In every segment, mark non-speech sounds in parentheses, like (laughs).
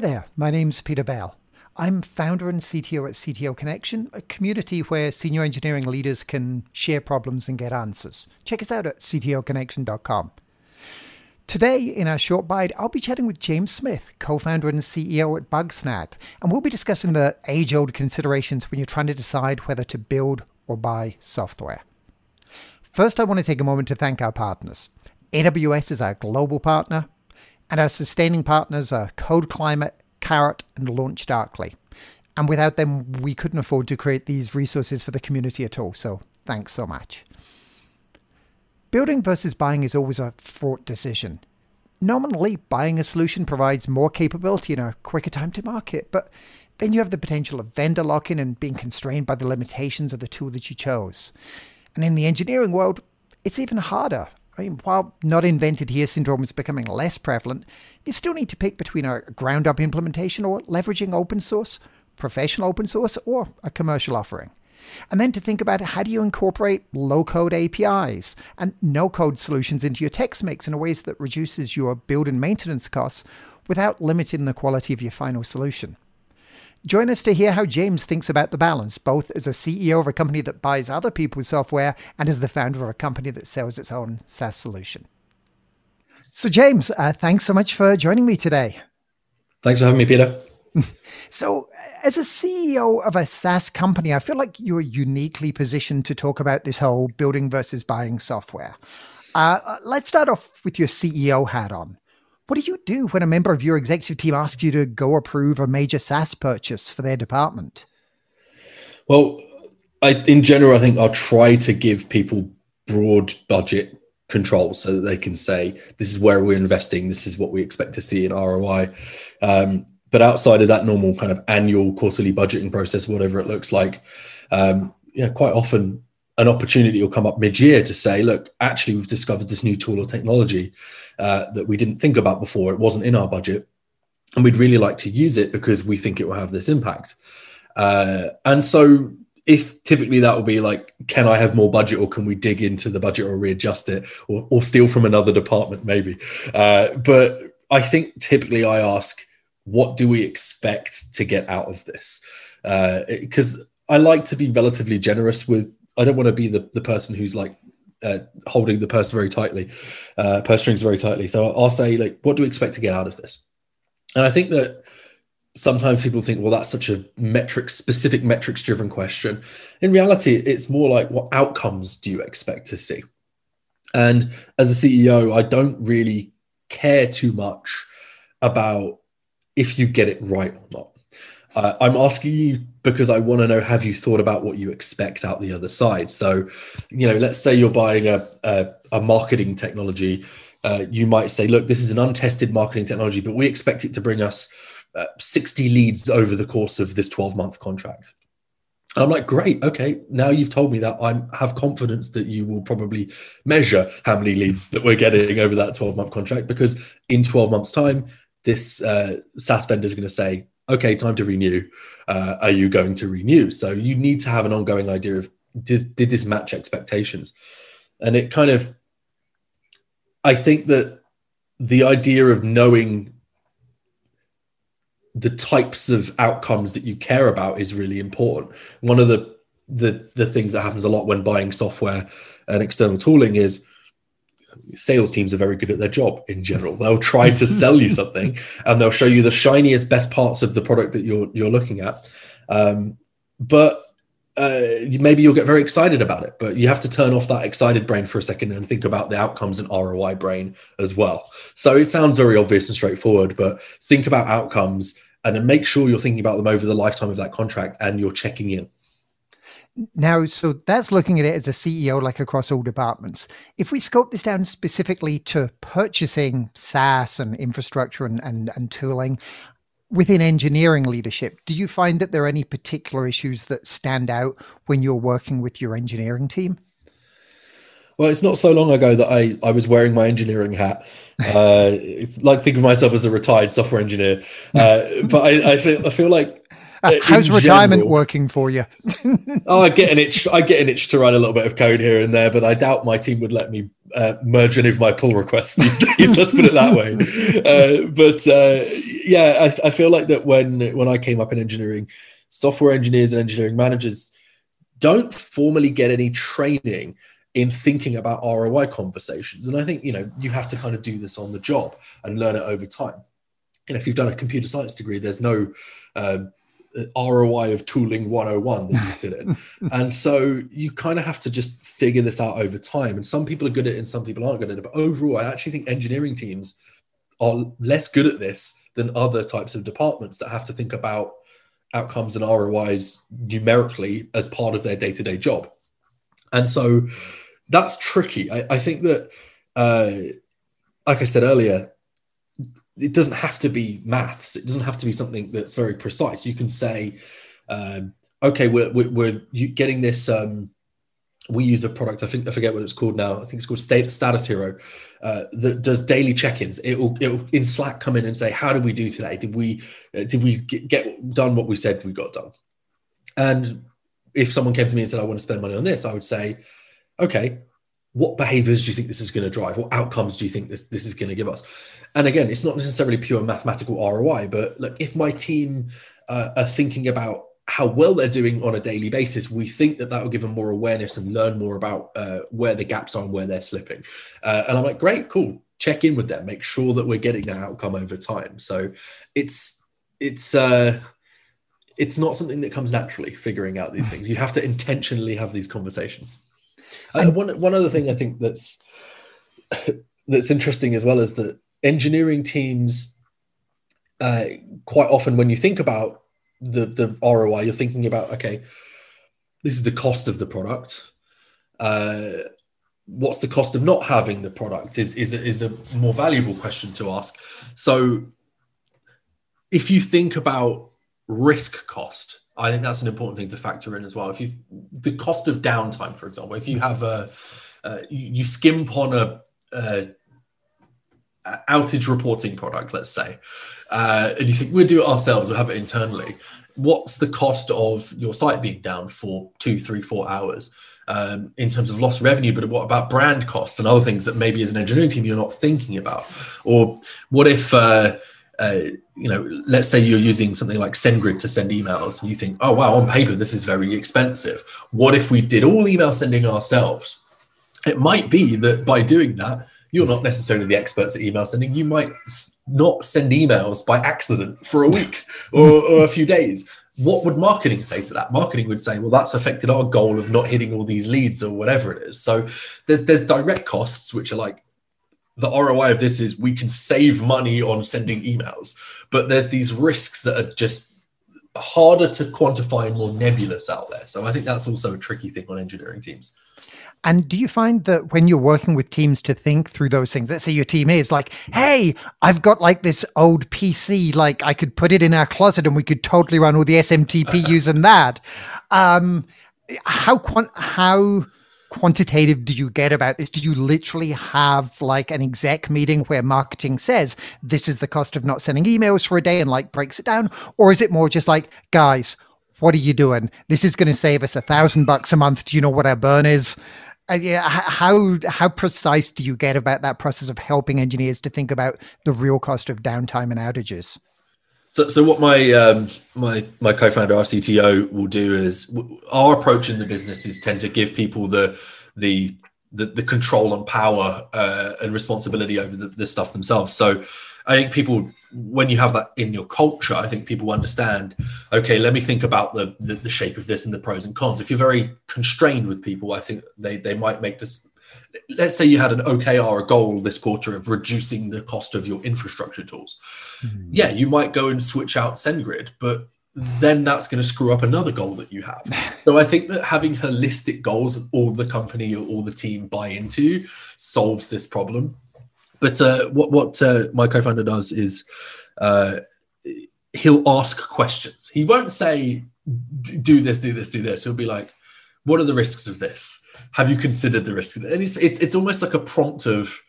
Hi there, my name's Peter Bell. I'm founder and CTO at CTO Connection, a community where senior engineering leaders can share problems and get answers. Check us out at ctoconnection.com. Today, in our short bite, I'll be chatting with James Smith, co founder and CEO at Bugsnag, and we'll be discussing the age old considerations when you're trying to decide whether to build or buy software. First, I want to take a moment to thank our partners. AWS is our global partner, and our sustaining partners are Code Climate, Karat, and LaunchDarkly. And without them, we couldn't afford to create these resources for the community at all. So thanks so much. Building versus buying is always a fraught decision. Nominally, buying a solution provides more capability and a quicker time to market, but then you have the potential of vendor lock in and being constrained by the limitations of the tool that you chose. And in the engineering world, it's even harder. I mean, while not invented here syndrome is becoming less prevalent, you still need to pick between a ground up implementation or leveraging open source, professional open source, or a commercial offering. And then to think about how do you incorporate low code APIs and no code solutions into your text mix in a ways that reduces your build and maintenance costs without limiting the quality of your final solution. Join us to hear how James thinks about the balance, both as a CEO of a company that buys other people's software and as the founder of a company that sells its own SaaS solution. So, James, uh, thanks so much for joining me today. Thanks for having me, Peter. (laughs) So, as a CEO of a SaaS company, I feel like you're uniquely positioned to talk about this whole building versus buying software. Uh, let's start off with your CEO hat on. What do you do when a member of your executive team asks you to go approve a major SaaS purchase for their department? Well, I, in general, I think I'll try to give people broad budget control so that they can say, this is where we're investing, this is what we expect to see in ROI. Um, but outside of that normal kind of annual quarterly budgeting process, whatever it looks like, um, yeah, quite often an opportunity will come up mid-year to say, look, actually, we've discovered this new tool or technology uh, that we didn't think about before. It wasn't in our budget, and we'd really like to use it because we think it will have this impact. Uh, and so, if typically that will be like, can I have more budget, or can we dig into the budget or readjust it, or, or steal from another department, maybe? Uh, but I think typically I ask what do we expect to get out of this? Because uh, I like to be relatively generous with. I don't want to be the, the person who's like uh, holding the purse very tightly, uh, purse strings very tightly. So I'll say like, what do we expect to get out of this? And I think that sometimes people think, well, that's such a metric specific metrics driven question. In reality, it's more like what outcomes do you expect to see? And as a CEO, I don't really care too much about if you get it right or not. Uh, I'm asking you because I want to know have you thought about what you expect out the other side? So, you know, let's say you're buying a, a, a marketing technology. Uh, you might say, look, this is an untested marketing technology, but we expect it to bring us uh, 60 leads over the course of this 12 month contract. And I'm like, great, okay. Now you've told me that I have confidence that you will probably measure how many leads that we're getting over that 12 month contract because in 12 months' time, this uh, SaaS vendor is going to say, okay, time to renew. Uh, are you going to renew? So you need to have an ongoing idea of did, did this match expectations? And it kind of, I think that the idea of knowing the types of outcomes that you care about is really important. One of the the the things that happens a lot when buying software and external tooling is sales teams are very good at their job in general. They'll try to (laughs) sell you something and they'll show you the shiniest, best parts of the product that you're you're looking at. Um, but uh, maybe you'll get very excited about it, but you have to turn off that excited brain for a second and think about the outcomes and ROI brain as well. So it sounds very obvious and straightforward, but think about outcomes and then make sure you're thinking about them over the lifetime of that contract and you're checking in. Now, so that's looking at it as a CEO, like across all departments. If we scope this down specifically to purchasing SaaS and infrastructure and, and, and tooling within engineering leadership, do you find that there are any particular issues that stand out when you're working with your engineering team? Well, it's not so long ago that I, I was wearing my engineering hat. (laughs) Uh, like think of myself as a retired software engineer, uh, but I, I feel I feel like uh, how's retirement general, working for you? (laughs) oh, I get an itch. I get an itch to write a little bit of code here and there, but I doubt my team would let me uh, merge any of my pull requests these (laughs) days. let's put it that way. Uh, but uh, yeah, I, I feel like that when when I came up in engineering, software engineers and engineering managers don't formally get any training in thinking about ROI conversations. And I think, you know, you have to kind of do this on the job and learn it over time. And if you've done a computer science degree, there's no um, ROI of tooling 101 that you sit in. (laughs) and so you kind of have to just figure this out over time. And some people are good at it and some people aren't good at it. But overall, I actually think engineering teams are less good at this than other types of departments that have to think about outcomes and ROIs numerically as part of their day to day job. And so that's tricky. I, I think that, uh, like I said earlier, it doesn't have to be maths. It doesn't have to be something that's very precise. You can say, um, okay, we're, we're, we're getting this. Um, we use a product. I think I forget what it's called now. I think it's called State Status Hero uh, that does daily check-ins. It will, it will in Slack come in and say, "How did we do today? Did we uh, did we get, get done what we said we got done?" And if someone came to me and said, "I want to spend money on this," I would say, "Okay, what behaviors do you think this is going to drive? What outcomes do you think this this is going to give us?" And again, it's not necessarily pure mathematical ROI, but look, if my team uh, are thinking about how well they're doing on a daily basis, we think that that will give them more awareness and learn more about uh, where the gaps are and where they're slipping. Uh, and I'm like, great, cool. Check in with them, make sure that we're getting that outcome over time. So it's it's uh, it's not something that comes naturally. Figuring out these (laughs) things, you have to intentionally have these conversations. Uh, one one other thing I think that's (laughs) that's interesting as well is that engineering teams uh, quite often when you think about the the ROI, you're thinking about okay, this is the cost of the product. Uh, what's the cost of not having the product is is a, is a more valuable question to ask. So, if you think about risk cost, I think that's an important thing to factor in as well. If you the cost of downtime, for example, if you have a uh, you, you skimp on a, a outage reporting product, let's say, uh, and you think we'll do it ourselves, we'll have it internally. What's the cost of your site being down for two, three, four hours um, in terms of lost revenue? But what about brand costs and other things that maybe as an engineering team you're not thinking about? Or what if uh, uh, you know, let's say you're using something like SendGrid to send emails, and you think, oh wow, on paper this is very expensive. What if we did all email sending ourselves? It might be that by doing that, you're not necessarily the experts at email sending. You might not send emails by accident for a week (laughs) or, or a few days. What would marketing say to that? Marketing would say, well, that's affected our goal of not hitting all these leads or whatever it is. So there's there's direct costs which are like the ROI of this is we can save money on sending emails, but there's these risks that are just harder to quantify and more nebulous out there. So I think that's also a tricky thing on engineering teams. And do you find that when you're working with teams to think through those things, let's say your team is like, hey, I've got like this old PC, like I could put it in our closet and we could totally run all the SMTP using that. Um, how how quantitative do you get about this? Do you literally have like an exec meeting where marketing says this is the cost of not sending emails for a day and like breaks it down? Or is it more just like, guys, what are you doing? This is going to save us a thousand bucks a month. Do you know what our burn is? Uh, yeah, how how precise do you get about that process of helping engineers to think about the real cost of downtime and outages? So, so what my um, my my co-founder, our CTO, will do is our approach in the business is tend to give people the the the, the control and power uh, and responsibility over the, the stuff themselves. So, I think people when you have that in your culture, I think people understand, okay, let me think about the, the, the, shape of this and the pros and cons. If you're very constrained with people, I think they, they might make this. Let's say you had an OKR, a goal this quarter of reducing the cost of your infrastructure tools. Mm-hmm. Yeah, you might go and switch out SendGrid, but then that's going to screw up another goal that you have. (laughs) So I think that having holistic goals that all the company or all the team buy into solves this problem. But uh, what what uh, my co-founder does is uh, he'll ask questions. He won't say do this, do this, do this. He'll be like, "What are the risks of this? Have you considered the risks?" And it's it's it's almost like a prompt of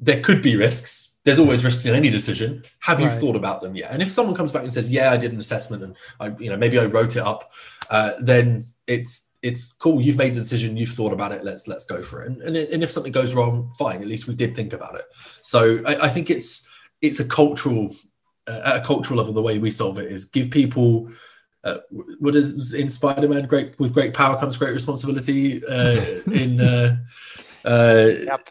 there could be risks. There's always risks in any decision. Have you right. thought about them yet? And if someone comes back and says, "Yeah, I did an assessment and I, you know, maybe I wrote it up," uh, then it's it's cool. You've made the decision. You've thought about it. Let's let's go for it. And, and, and if something goes wrong, fine. At least we did think about it. So I, I think it's it's a cultural uh, at a cultural level, the way we solve it is give people. Uh, what is in Spider-Man? Great with great power comes great responsibility. Uh, (laughs) in uh, uh, yep.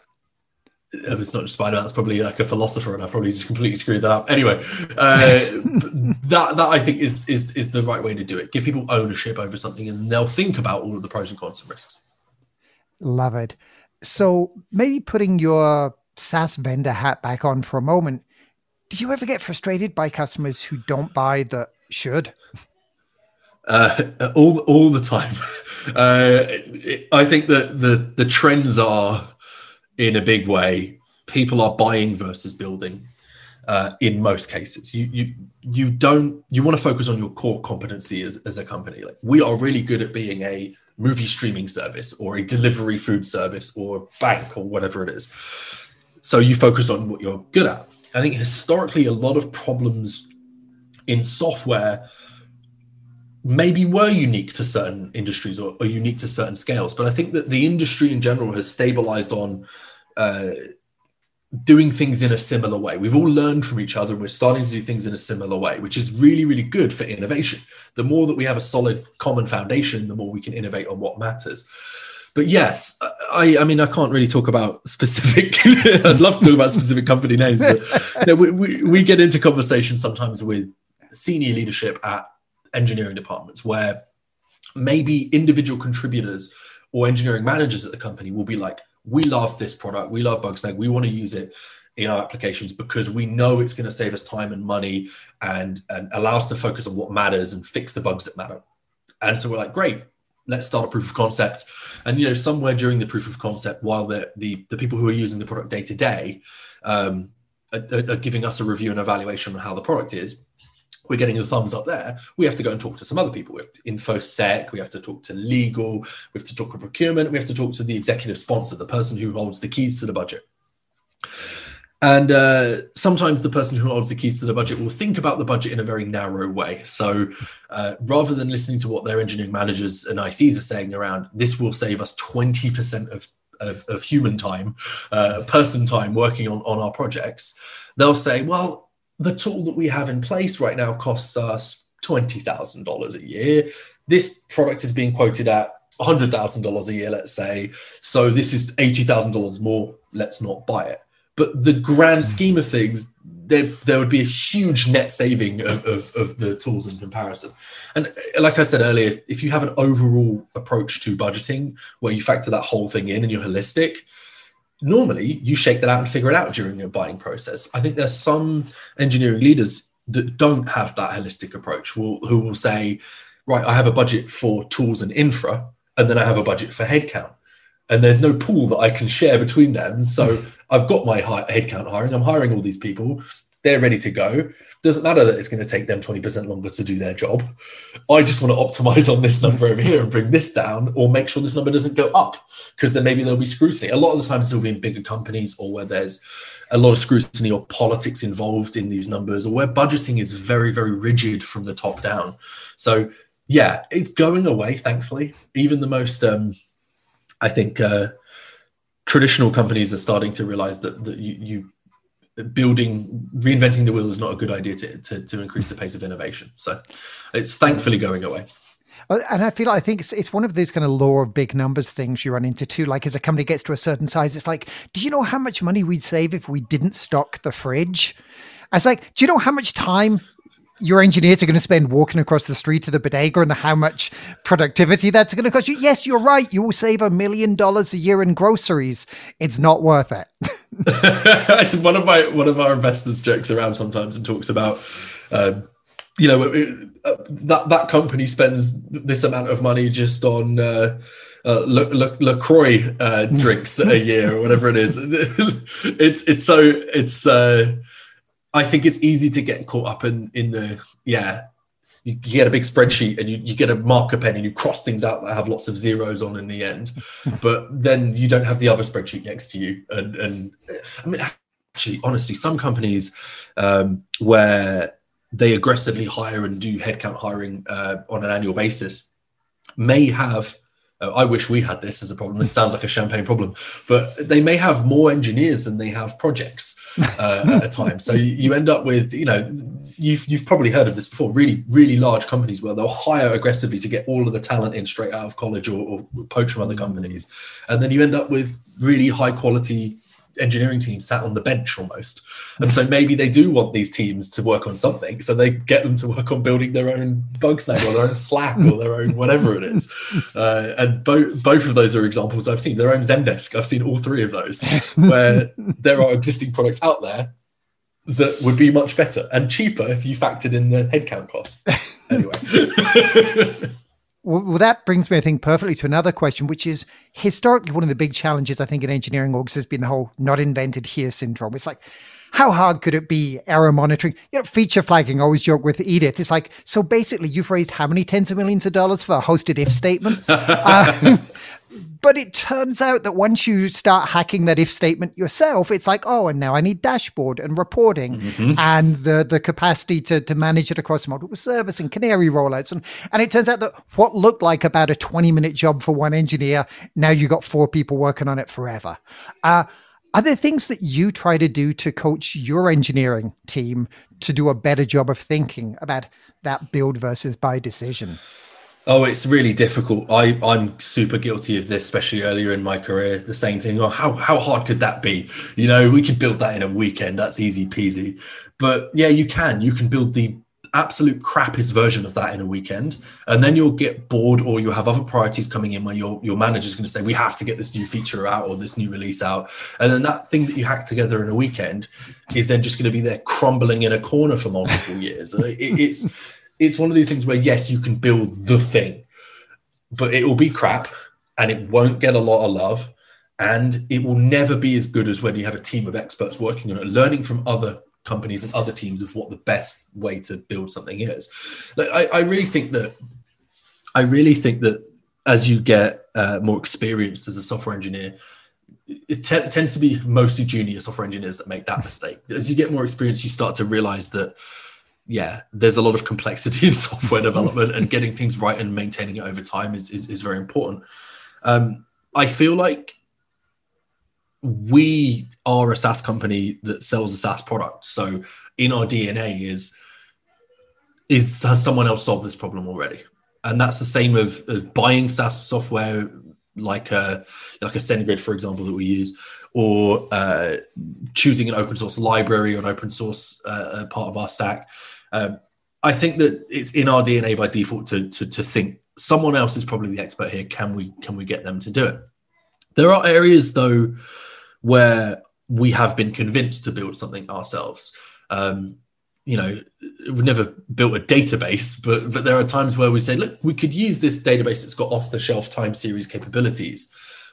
It's not just Spider-Man. That's probably like a philosopher, and I probably just completely screwed that up. Anyway, uh, (laughs) that that I think is is is the right way to do it. Give people ownership over something, and they'll think about all of the pros and cons and risks. Love it. So maybe putting your SaaS vendor hat back on for a moment. Do you ever get frustrated by customers who don't buy that should? Uh, all all the time. (laughs) Uh, I think that the the trends are in a big way. People are buying versus building. Uh, in most cases, you you you don't you want to focus on your core competency as, as a company. Like we are really good at being a movie streaming service or a delivery food service or bank or whatever it is. So you focus on what you're good at. I think historically, a lot of problems in software maybe were unique to certain industries or, or unique to certain scales. But I think that the industry in general has stabilized on uh, doing things in a similar way. We've all learned from each other and we're starting to do things in a similar way, which is really, really good for innovation. The more that we have a solid common foundation, the more we can innovate on what matters. But yes, I, I mean, I can't really talk about specific. (laughs) I'd love to talk about specific company names, but you know, we, we, we get into conversations sometimes with senior leadership at engineering departments where maybe individual contributors or engineering managers at the company will be like, we love this product. We love Bugsnag. We want to use it in our applications because we know it's going to save us time and money and, and allow us to focus on what matters and fix the bugs that matter. And so we're like, great, let's start a proof of concept. And you know, somewhere during the proof of concept, while the the, the people who are using the product day to day um, are, are giving us a review and evaluation on how the product is, we're getting a thumbs up there. We have to go and talk to some other people. We have InfoSec, we have to talk to legal, we have to talk to procurement, we have to talk to the executive sponsor, the person who holds the keys to the budget. And uh, sometimes the person who holds the keys to the budget will think about the budget in a very narrow way. So uh, rather than listening to what their engineering managers and ICs are saying around, this will save us 20% of, of, of human time, uh, person time working on, on our projects, they'll say, well, the tool that we have in place right now costs us $20,000 a year. This product is being quoted at $100,000 a year, let's say. So this is $80,000 more. Let's not buy it. But the grand hmm. scheme of things, there, there would be a huge net saving of, of, of, the tools in comparison. And like I said earlier, if you have an overall approach to budgeting where you factor that whole thing in and you're holistic, normally you shake that out and figure it out during your buying process. I think there's some engineering leaders that don't have that holistic approach will, who will say, right, I have a budget for tools and infra, and then I have a budget for headcount. And there's no pool that I can share between them. So mm. I've got my headcount hiring. I'm hiring all these people. They're ready to go. Doesn't matter that it's going to take them 20% longer to do their job. I just want to optimize on this number over here and bring this down or make sure this number doesn't go up because then maybe there'll be scrutiny. A lot of the times it'll be in bigger companies or where there's a lot of scrutiny or politics involved in these numbers or where budgeting is very, very rigid from the top down. So yeah, it's going away, thankfully. Even the most, um, I think, uh, traditional companies are starting to realize that, that you, you building reinventing the wheel is not a good idea to, to, to increase the pace of innovation so it's thankfully going away uh, and I feel I think it's, it's one of those kind of law of big numbers things you run into too. Like as a company gets to a certain size, it's like, do you know how much money we'd save if we didn't stock the fridge? I was like, do you know how much time your engineers are going to spend walking across the street to the bodega and how much productivity that's going to cost you. Yes, you're right. You will save a million dollars a year in groceries. It's not worth it. (laughs) it's one of my one of our investors jokes around sometimes and talks about, um, you know, it, uh, that that company spends this amount of money just on. Uh, uh, LaCroix uh, (laughs) drinks a year or whatever it is. (laughs) it's it's so it's uh, I think it's easy to get caught up in in the yeah. You, get a big spreadsheet and you, you get a marker pen and you cross things out that have lots of zeros on in the end, (laughs) but then you don't have the other spreadsheet next to you. And and I mean, actually, honestly, some companies um, where they aggressively hire and do headcount hiring uh, on an annual basis may have Uh, I wish we had this as a problem. This sounds like a champagne problem, but they may have more engineers than they have projects uh, at a (laughs) time. So you end up with, you know, you've you've probably heard of this before. Really, really large companies where they'll hire aggressively to get all of the talent in straight out of college or, or poach from other companies, and then you end up with really high quality engineering team sat on the bench almost. And so maybe they do want these teams to work on something. So they get them to work on building their own Bugsnag or their own Slack or their own whatever it is. (laughs) Uh, and both both of those are examples I've seen. Their own Zendesk, I've seen all three of those where (laughs) there are existing products out there that would be much better and cheaper if you factored in the headcount cost. Anyway. (laughs) Well, that brings me, I think, perfectly to another question, which is historically one of the big challenges I think in engineering orgs has been the whole not invented here syndrome. It's like, how hard could it be error monitoring? You know, feature flagging, I always joke with Edith. It's like, so basically, you've raised how many tens of millions of dollars for a hosted if statement? uh, (laughs) but it turns out that once you start hacking that if statement yourself, it's like, oh, and now I need dashboard and reporting mm-hmm. and the the capacity to, to manage it across multiple service and canary rollouts. And, and it turns out that what looked like about a 20 minute job for one engineer, now you've got four people working on it forever. Uh, are there things that you try to do to coach your engineering team to do a better job of thinking about that build versus buy decision? Oh, it's really difficult. I, I'm super guilty of this, especially earlier in my career. The same thing. Oh, how, how hard could that be? You know, we could build that in a weekend. That's easy peasy. But yeah, you can. You can build the absolute crappiest version of that in a weekend. And then you'll get bored or you'll have other priorities coming in where your, your manager's going to say, we have to get this new feature out or this new release out. And then that thing that you hack together in a weekend is then just going to be there crumbling in a corner for multiple years. It, it's it's one of these things where yes, you can build the thing, but it will be crap and it won't get a lot of love. And it will never be as good as when you have a team of experts working on it, learning from other companies and other teams of what the best way to build something is. Like, I, I really think that I really think that as you get uh, more experienced as a software engineer, it t- tends to be mostly junior software engineers that make that mistake. As you get more experience, you start to realize that yeah, there's a lot of complexity (laughs) in software development, and getting things right and maintaining it over time is is, is very important. Um, I feel like we are a SaaS company that sells a SaaS product, so in our DNA is is has someone else solved this problem already, and that's the same of, of buying SaaS software like a like a SendGrid, for example, that we use, or uh, choosing an open source library or an open source uh, part of our stack. Um, I think that it's in our DNA by default to, to, to think someone else is probably the expert here. Can we can we get them to do it? There are areas though where we have been convinced to build something ourselves. Um, you know, we've never built a database, but but there are times where we say, look, we could use this database that's got off the shelf time series capabilities,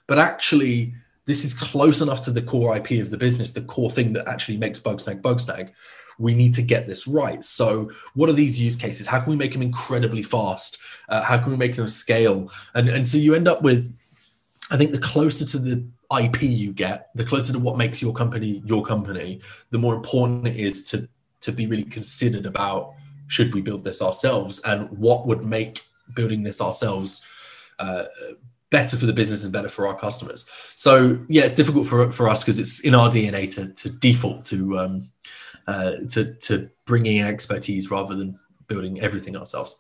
but actually this is close enough to the core IP of the business, the core thing that actually makes Bugsnag Bugsnag, we need to get this right. So, what are these use cases? How can we make them incredibly fast? Uh, how can we make them scale? And and so you end up with, I think, the closer to the IP you get, the closer to what makes your company your company, the more important it is to to be really considered about should we build this ourselves and what would make building this ourselves uh, better for the business and better for our customers. So yeah, it's difficult for for us because it's in our DNA to to default to um, uh, to to bringing expertise rather than building everything ourselves.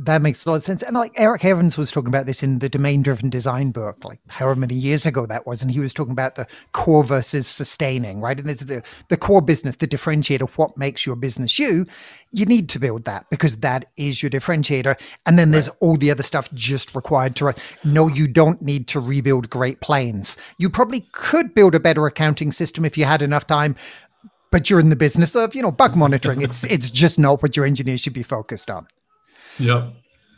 That makes a lot of sense. And like Eric Evans was talking about this in the domain driven design book, like however many years ago that was. And he was talking about the core versus sustaining, right? And there's the, the core business, the differentiator, what makes your business you. You need to build that because that is your differentiator. And then there's right. all the other stuff just required to run. No, you don't need to rebuild Great Plains. You probably could build a better accounting system if you had enough time, but you're in the business of you know bug monitoring. it's it's just not what your engineers should be focused on. Yeah.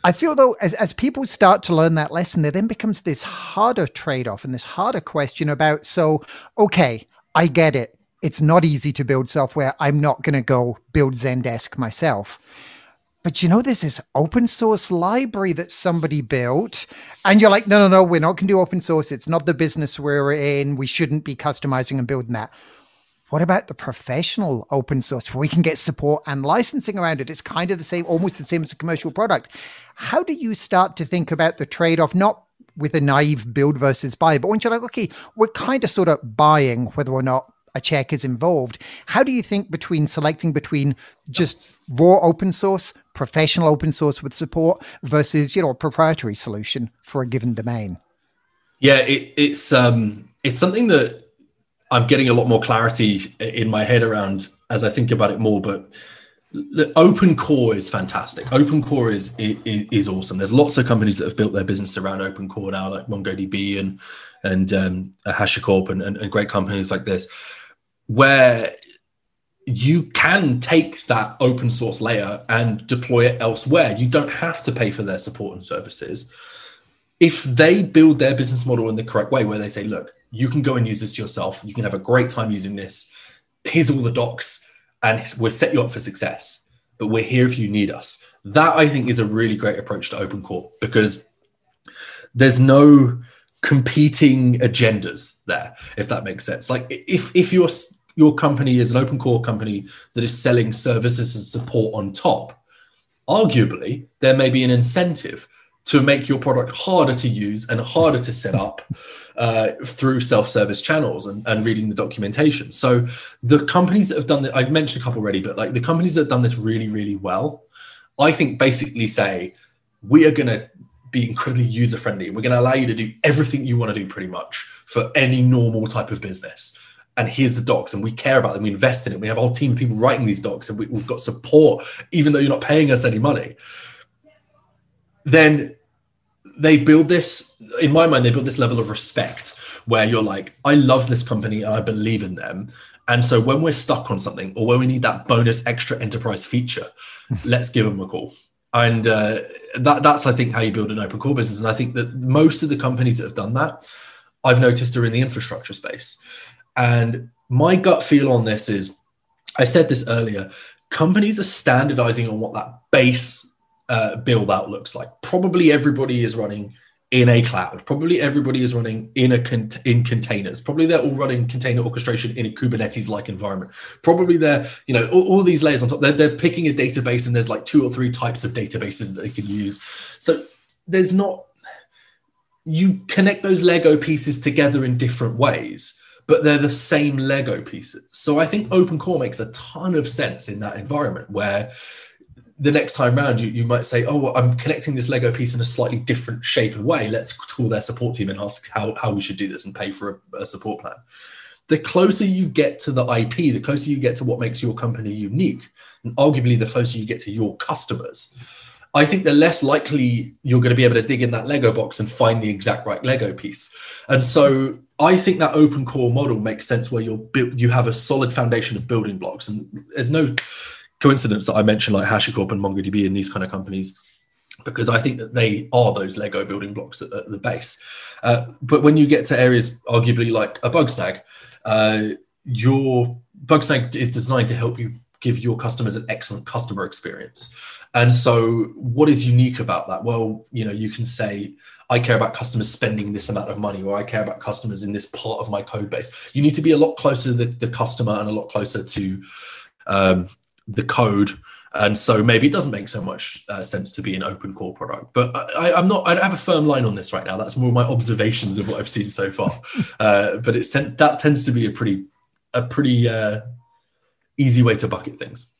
I feel though, as, as people start to learn that lesson, there then becomes this harder trade off and this harder question about so, okay, I get it. It's not easy to build software. I'm not going to go build Zendesk myself. But you know, there's this open source library that somebody built. And you're like, no, no, no, we're not going to do open source. It's not the business we're in. We shouldn't be customizing and building that. What about the professional open source where we can get support and licensing around it? It's kind of the same, almost the same as a commercial product. How do you start to think about the trade off, not with a naive build versus buy. But once you're like, okay, we're kind of sort of buying whether or not a check is involved. How do you think between selecting between just raw open source, professional open source with support versus you know a proprietary solution for a given domain? Yeah, it, it's um, it's something that I'm getting a lot more clarity in my head around as I think about it more. But open core is fantastic. Open core is, is, is awesome. There's lots of companies that have built their business around open core now, like MongoDB and and um, HashiCorp and, and, and great companies like this where you can take that open source layer and deploy it elsewhere. You don't have to pay for their support and services. If they build their business model in the correct way, where they say, look, you can go and use this yourself, you can have a great time using this. Here's all the docs, and we'll set you up for success. But we're here if you need us. That I think is a really great approach to open core because there's no competing agendas there, if that makes sense. Like if if you're your company is an open core company that is selling services and support on top, arguably there may be an incentive to make your product harder to use and harder to set up uh, through self-service channels and, and, reading the documentation. So the companies that have done that, I've mentioned a couple already, but like the companies that have done this really, really well, I think basically say we are going to be incredibly user friendly. We're going to allow you to do everything you want to do pretty much for any normal type of business and here's the docs and we care about them we invest in it we have a whole team of people writing these docs and we, have got support even though you're not paying us any money then they build this in my mind they build this level of respect where you're like i love this company and i believe in them. And so when we're stuck on something or when we need that bonus extra enterprise feature (laughs) let's give them a call. And uh, that, that's i think how you build an open core business. And i think that most of the companies that have done that i've noticed are in the infrastructure space. And my gut feel on this is I said this earlier companies are standardizing on what that base uh, build out looks like. Probably everybody is running in a cloud. Probably everybody is running in a con- in containers. Probably they're all running container orchestration in a Kubernetes like environment. Probably they're you know all, all, these layers on top. They're, they're picking a database and there's like two or three types of databases that they can use. So there's not you connect those Lego pieces together in different ways but they're the same Lego pieces. So I think open core makes a ton of sense in that environment where the next time around you, you might say, oh, well, I'm connecting this Lego piece in a slightly different shape and way. Let's call their support team and ask how, how we should do this and pay for a, a support plan. The closer you get to the IP, the closer you get to what makes your company unique, and arguably the closer you get to your customers, I think the less likely you're going to be able to dig in that Lego box and find the exact right Lego piece. And so I think that open core model makes sense where you're built, you have a solid foundation of building blocks. And there's no coincidence that I mentioned like HashiCorp and MongoDB and these kind of companies because I think that they are those Lego building blocks at, at the base. Uh, but when you get to areas arguably like a Bugsnag, uh, your Bugsnag is designed to help you give your customers an excellent customer experience. And so, what is unique about that? Well, you know, you can say, I care about customers spending this amount of money, or I care about customers in this part of my code base. You need to be a lot closer to the, the customer and a lot closer to um, the code. And so maybe it doesn't make so much uh, sense to be an open core product. But I, am not. I don't have a firm line on this right now. That's more my observations of what I've seen so far. (laughs) Uh, but it's that tends to be a pretty a pretty uh, easy way to bucket things.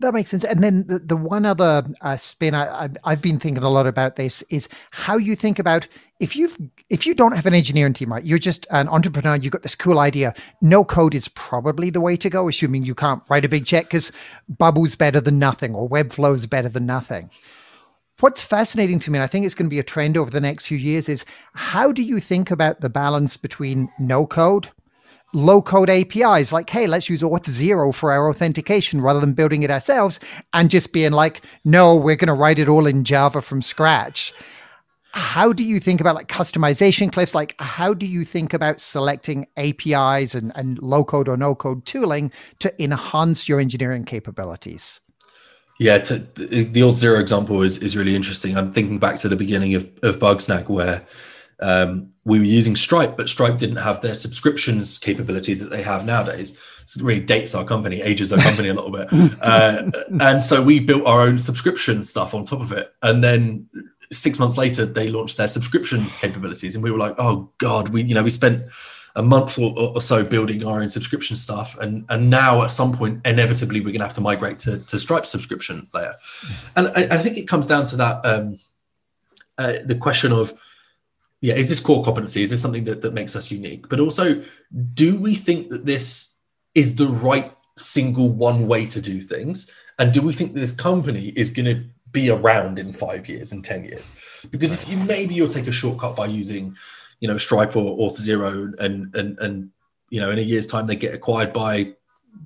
That makes sense. And then the, the one other uh, spin I, I, have been thinking a lot about this is how you think about if you've if you don't have an engineering team, right? You're just an entrepreneur. You've got this cool idea. No code is probably the way to go, assuming you can't write a big check because Bubble's better than nothing or Webflow is better than nothing. What's fascinating to me, and I think it's going to be a trend over the next few years, is how do you think about the balance between no code low code APIs like, hey, let's use Auth0 for our authentication rather than building it ourselves and just being like, no, we're going to write it all in Java from scratch. How do you think about like customization cliffs? Like, how do you think about selecting APIs and, and low code or no code tooling to enhance your engineering capabilities? Yeah, to, the Auth0 example is, is really interesting. I'm thinking back to the beginning of, of Bugsnag where um, we were using Stripe, but Stripe didn't have their subscriptions capability that they have nowadays. So it really dates our company, ages our company a little bit. (laughs) Uh, and so we built our own subscription stuff on top of it. And then six months later, they launched their subscriptions capabilities, and we were like, "Oh God, we you know we spent a month or, or so building our own subscription stuff, and and now at some point, inevitably, we're going to have to migrate to to Stripe subscription layer." And I, I think it comes down to that um, uh, the question of yeah, is this core competency? Is this something that, that makes us unique? But also, do we think that this is the right single one way to do things? And do we think that this company is going to be around in five years and 10 years? Because if you maybe you'll take a shortcut by using, you know, Stripe or Auth0 and, and, and, you know, in a year's time, they get acquired by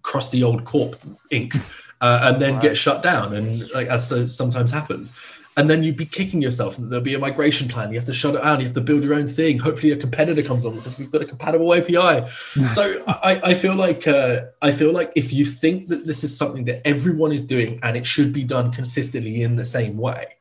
crusty old Corp Inc. Uh, and then right. get shut down. And like as so sometimes happens and then you'd be kicking yourself. And there'll be a migration plan. You have to shut it down. You have to build your own thing. Hopefully a competitor comes on and says we've got a compatible api (laughs) so I, I, feel like uh, i feel like if you think that this is something that everyone is doing and it should be done consistently in the same way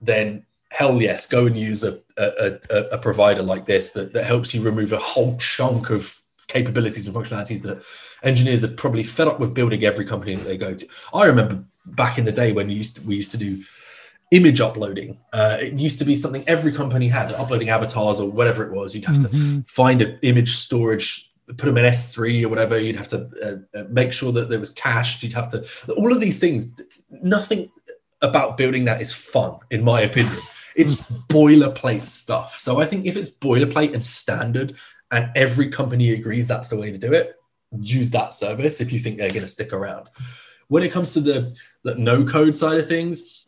then hell yes go and use a, a, a, a provider like this that, that helps you remove a whole chunk of capabilities and functionality that engineers are probably fed up with building every company that they go to. I remember back in the day when we used to, we used to do image uploading. Uh, it used to be something every company had, uploading avatars or whatever it was. You'd have mm-hmm. to find an image storage, put them in S3 or whatever. You'd have to uh, uh, make sure that there was cached. You'd have to, all of these things, nothing about building that is fun, in my opinion. It's boilerplate stuff. So I think if it's boilerplate and standard, and every company agrees that's the way to do it, use that service if you think they're going to stick around. When it comes to the, the no code side of things,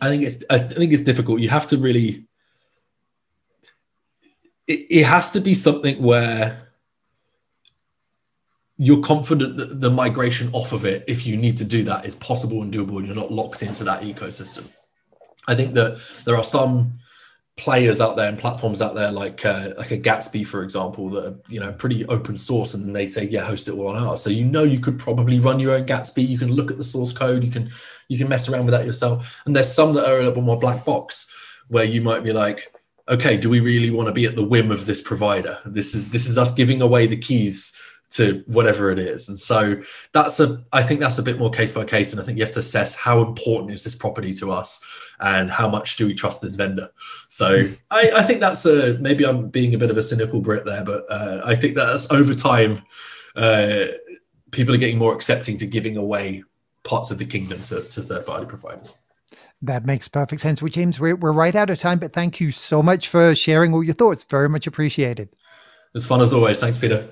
I think it's I think it's difficult. You have to really it, it has to be something where you're confident that the migration off of it, if you need to do that, is possible and doable, and you're not locked into that ecosystem. I think that there are some players out there and platforms out there like uh, like a Gatsby, for example, that are you know pretty open source, and they say yeah, host it all on ours. So you know you could probably run your own Gatsby. You can look at the source code. You can you can mess around with that yourself. And there's some that are a little more black box, where you might be like, okay, do we really want to be at the whim of this provider? This is this is us giving away the keys to whatever it is. And so that's a I think that's a bit more case by case. And I think you have to assess how important is this property to us and how much do we trust this vendor. So I, I think that's a maybe I'm being a bit of a cynical Brit there, but uh, I think that's over time uh, people are getting more accepting to giving away parts of the kingdom to, to third party providers. That makes perfect sense. Well, James, we're, we're right out of time, but thank you so much for sharing all your thoughts. Very much appreciated. It's fun as always. Thanks, Peter.